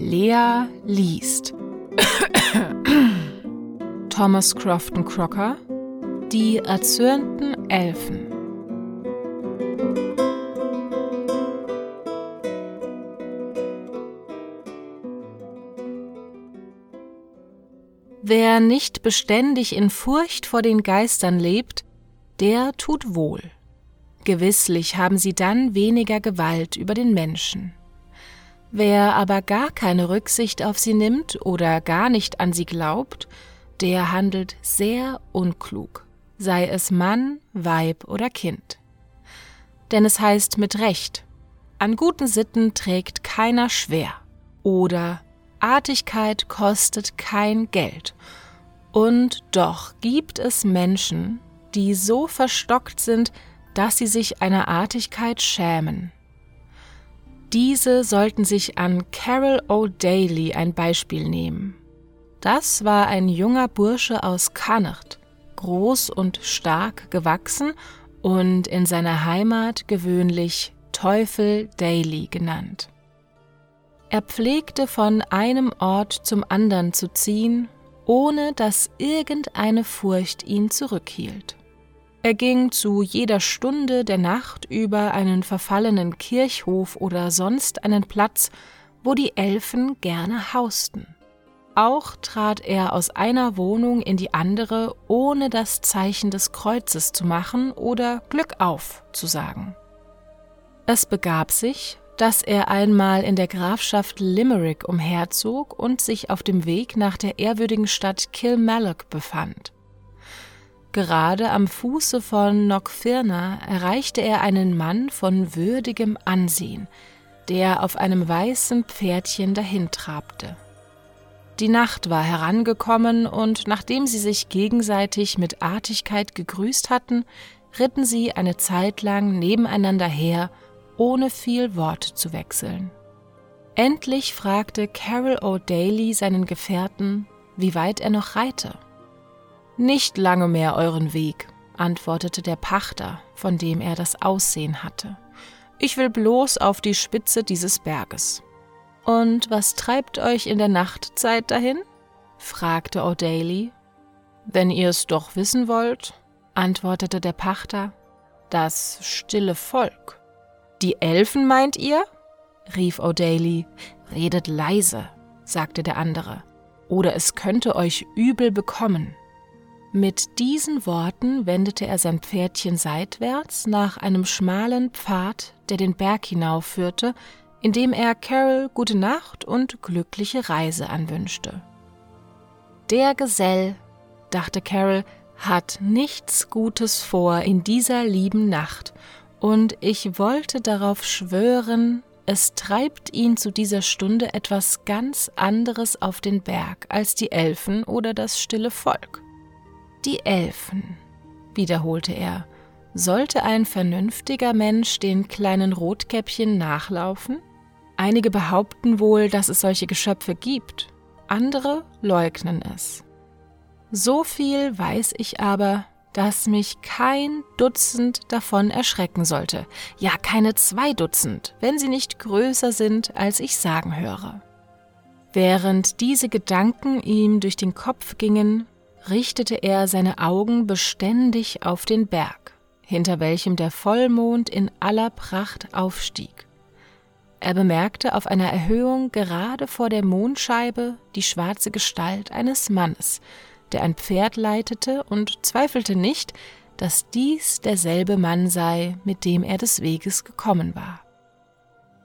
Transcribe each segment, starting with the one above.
Lea liest. Thomas Crofton Crocker Die erzürnten Elfen. Wer nicht beständig in Furcht vor den Geistern lebt, der tut wohl. Gewisslich haben sie dann weniger Gewalt über den Menschen. Wer aber gar keine Rücksicht auf sie nimmt oder gar nicht an sie glaubt, der handelt sehr unklug, sei es Mann, Weib oder Kind. Denn es heißt mit Recht, an guten Sitten trägt keiner schwer oder Artigkeit kostet kein Geld. Und doch gibt es Menschen, die so verstockt sind, dass sie sich einer Artigkeit schämen. Diese sollten sich an Carol O'Daly ein Beispiel nehmen. Das war ein junger Bursche aus Connacht, groß und stark gewachsen und in seiner Heimat gewöhnlich Teufel Daly genannt. Er pflegte von einem Ort zum anderen zu ziehen, ohne dass irgendeine Furcht ihn zurückhielt. Er ging zu jeder Stunde der Nacht über einen verfallenen Kirchhof oder sonst einen Platz, wo die Elfen gerne hausten. Auch trat er aus einer Wohnung in die andere, ohne das Zeichen des Kreuzes zu machen oder Glück auf zu sagen. Es begab sich, dass er einmal in der Grafschaft Limerick umherzog und sich auf dem Weg nach der ehrwürdigen Stadt Kilmallock befand. Gerade am Fuße von Knockfirna erreichte er einen Mann von würdigem Ansehen, der auf einem weißen Pferdchen dahintrabte. Die Nacht war herangekommen, und nachdem sie sich gegenseitig mit Artigkeit gegrüßt hatten, ritten sie eine Zeit lang nebeneinander her, ohne viel Wort zu wechseln. Endlich fragte Carol O'Daly seinen Gefährten, wie weit er noch reite. Nicht lange mehr euren Weg, antwortete der Pachter, von dem er das Aussehen hatte. Ich will bloß auf die Spitze dieses Berges. Und was treibt euch in der Nachtzeit dahin? fragte O'Daly. Wenn ihr es doch wissen wollt, antwortete der Pachter, das stille Volk. Die Elfen meint ihr? rief O'Daly. Redet leise, sagte der andere, oder es könnte euch übel bekommen. Mit diesen Worten wendete er sein Pferdchen seitwärts nach einem schmalen Pfad, der den Berg hinaufführte, indem er Carol gute Nacht und glückliche Reise anwünschte. Der Gesell, dachte Carol, hat nichts Gutes vor in dieser lieben Nacht, und ich wollte darauf schwören, es treibt ihn zu dieser Stunde etwas ganz anderes auf den Berg als die Elfen oder das stille Volk. Die Elfen, wiederholte er. Sollte ein vernünftiger Mensch den kleinen Rotkäppchen nachlaufen? Einige behaupten wohl, dass es solche Geschöpfe gibt, andere leugnen es. So viel weiß ich aber, dass mich kein Dutzend davon erschrecken sollte, ja keine zwei Dutzend, wenn sie nicht größer sind, als ich sagen höre. Während diese Gedanken ihm durch den Kopf gingen, richtete er seine Augen beständig auf den Berg, hinter welchem der Vollmond in aller Pracht aufstieg. Er bemerkte auf einer Erhöhung gerade vor der Mondscheibe die schwarze Gestalt eines Mannes, der ein Pferd leitete und zweifelte nicht, dass dies derselbe Mann sei, mit dem er des Weges gekommen war.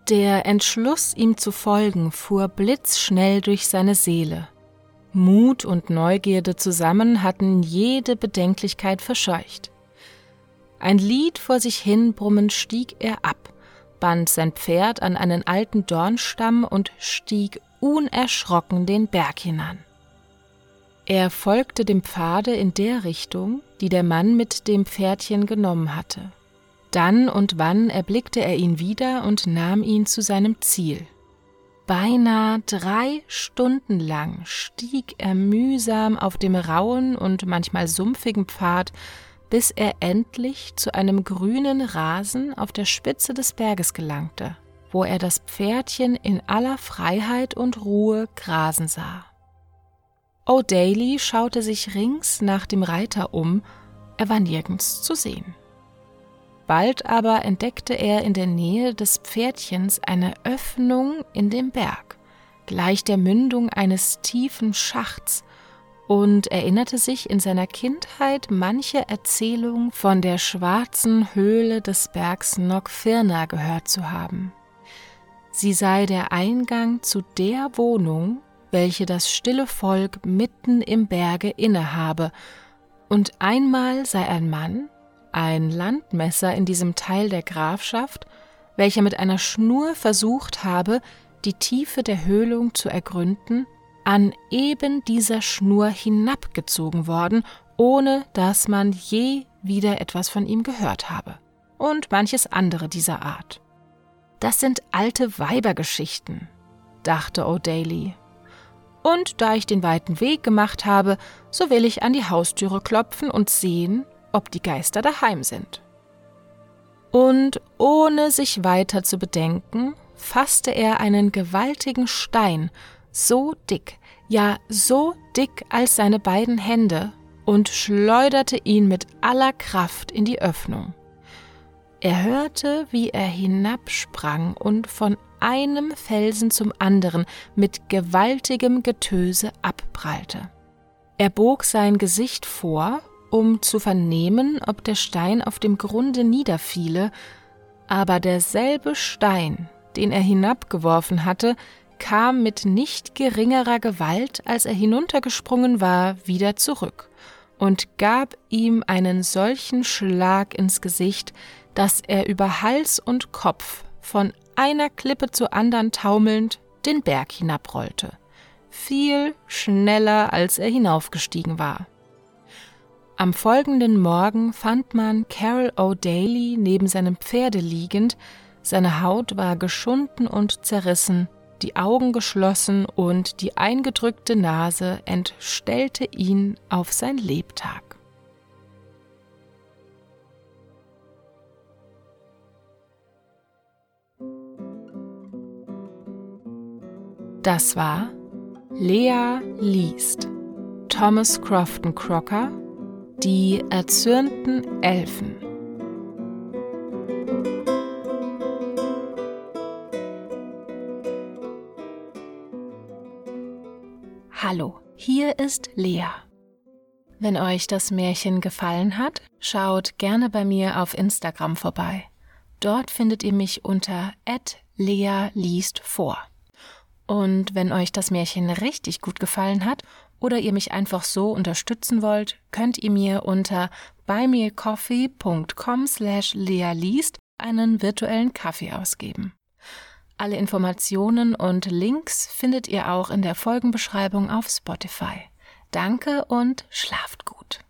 Der Entschluss, ihm zu folgen, fuhr blitzschnell durch seine Seele, Mut und Neugierde zusammen hatten jede Bedenklichkeit verscheucht. Ein Lied vor sich hin brummend stieg er ab, band sein Pferd an einen alten Dornstamm und stieg unerschrocken den Berg hinan. Er folgte dem Pfade in der Richtung, die der Mann mit dem Pferdchen genommen hatte. Dann und wann erblickte er ihn wieder und nahm ihn zu seinem Ziel. Beinahe drei Stunden lang stieg er mühsam auf dem rauen und manchmal sumpfigen Pfad, bis er endlich zu einem grünen Rasen auf der Spitze des Berges gelangte. wo er das Pferdchen in aller Freiheit und Ruhe grasen sah. O'Daly schaute sich rings nach dem Reiter um, er war nirgends zu sehen. Bald aber entdeckte er in der Nähe des Pferdchens eine Öffnung in dem Berg, gleich der Mündung eines tiefen Schachts, und erinnerte sich in seiner Kindheit manche Erzählung von der schwarzen Höhle des Bergs Nokfirna gehört zu haben. Sie sei der Eingang zu der Wohnung, welche das stille Volk mitten im Berge innehabe, und einmal sei ein Mann, ein Landmesser in diesem Teil der Grafschaft, welcher mit einer Schnur versucht habe, die Tiefe der Höhlung zu ergründen, an eben dieser Schnur hinabgezogen worden, ohne dass man je wieder etwas von ihm gehört habe. Und manches andere dieser Art. Das sind alte Weibergeschichten, dachte O'Daly. Und da ich den weiten Weg gemacht habe, so will ich an die Haustüre klopfen und sehen, ob die Geister daheim sind. Und ohne sich weiter zu bedenken, fasste er einen gewaltigen Stein so dick, ja so dick als seine beiden Hände, und schleuderte ihn mit aller Kraft in die Öffnung. Er hörte, wie er hinabsprang und von einem Felsen zum anderen mit gewaltigem Getöse abprallte. Er bog sein Gesicht vor, um zu vernehmen, ob der Stein auf dem Grunde niederfiele, aber derselbe Stein, den er hinabgeworfen hatte, kam mit nicht geringerer Gewalt, als er hinuntergesprungen war, wieder zurück und gab ihm einen solchen Schlag ins Gesicht, dass er über Hals und Kopf von einer Klippe zur anderen taumelnd den Berg hinabrollte, viel schneller als er hinaufgestiegen war. Am folgenden Morgen fand man Carol O'Daly neben seinem Pferde liegend, seine Haut war geschunden und zerrissen, die Augen geschlossen und die eingedrückte Nase entstellte ihn auf sein Lebtag. Das war Lea liest Thomas Crofton Crocker Die erzürnten Elfen Hallo, hier ist Lea. Wenn euch das Märchen gefallen hat, schaut gerne bei mir auf Instagram vorbei. Dort findet ihr mich unter @lea liest vor. Und wenn euch das Märchen richtig gut gefallen hat oder ihr mich einfach so unterstützen wollt, könnt ihr mir unter buymeacoffee.com slash lealiest einen virtuellen Kaffee ausgeben. Alle Informationen und Links findet ihr auch in der Folgenbeschreibung auf Spotify. Danke und schlaft gut.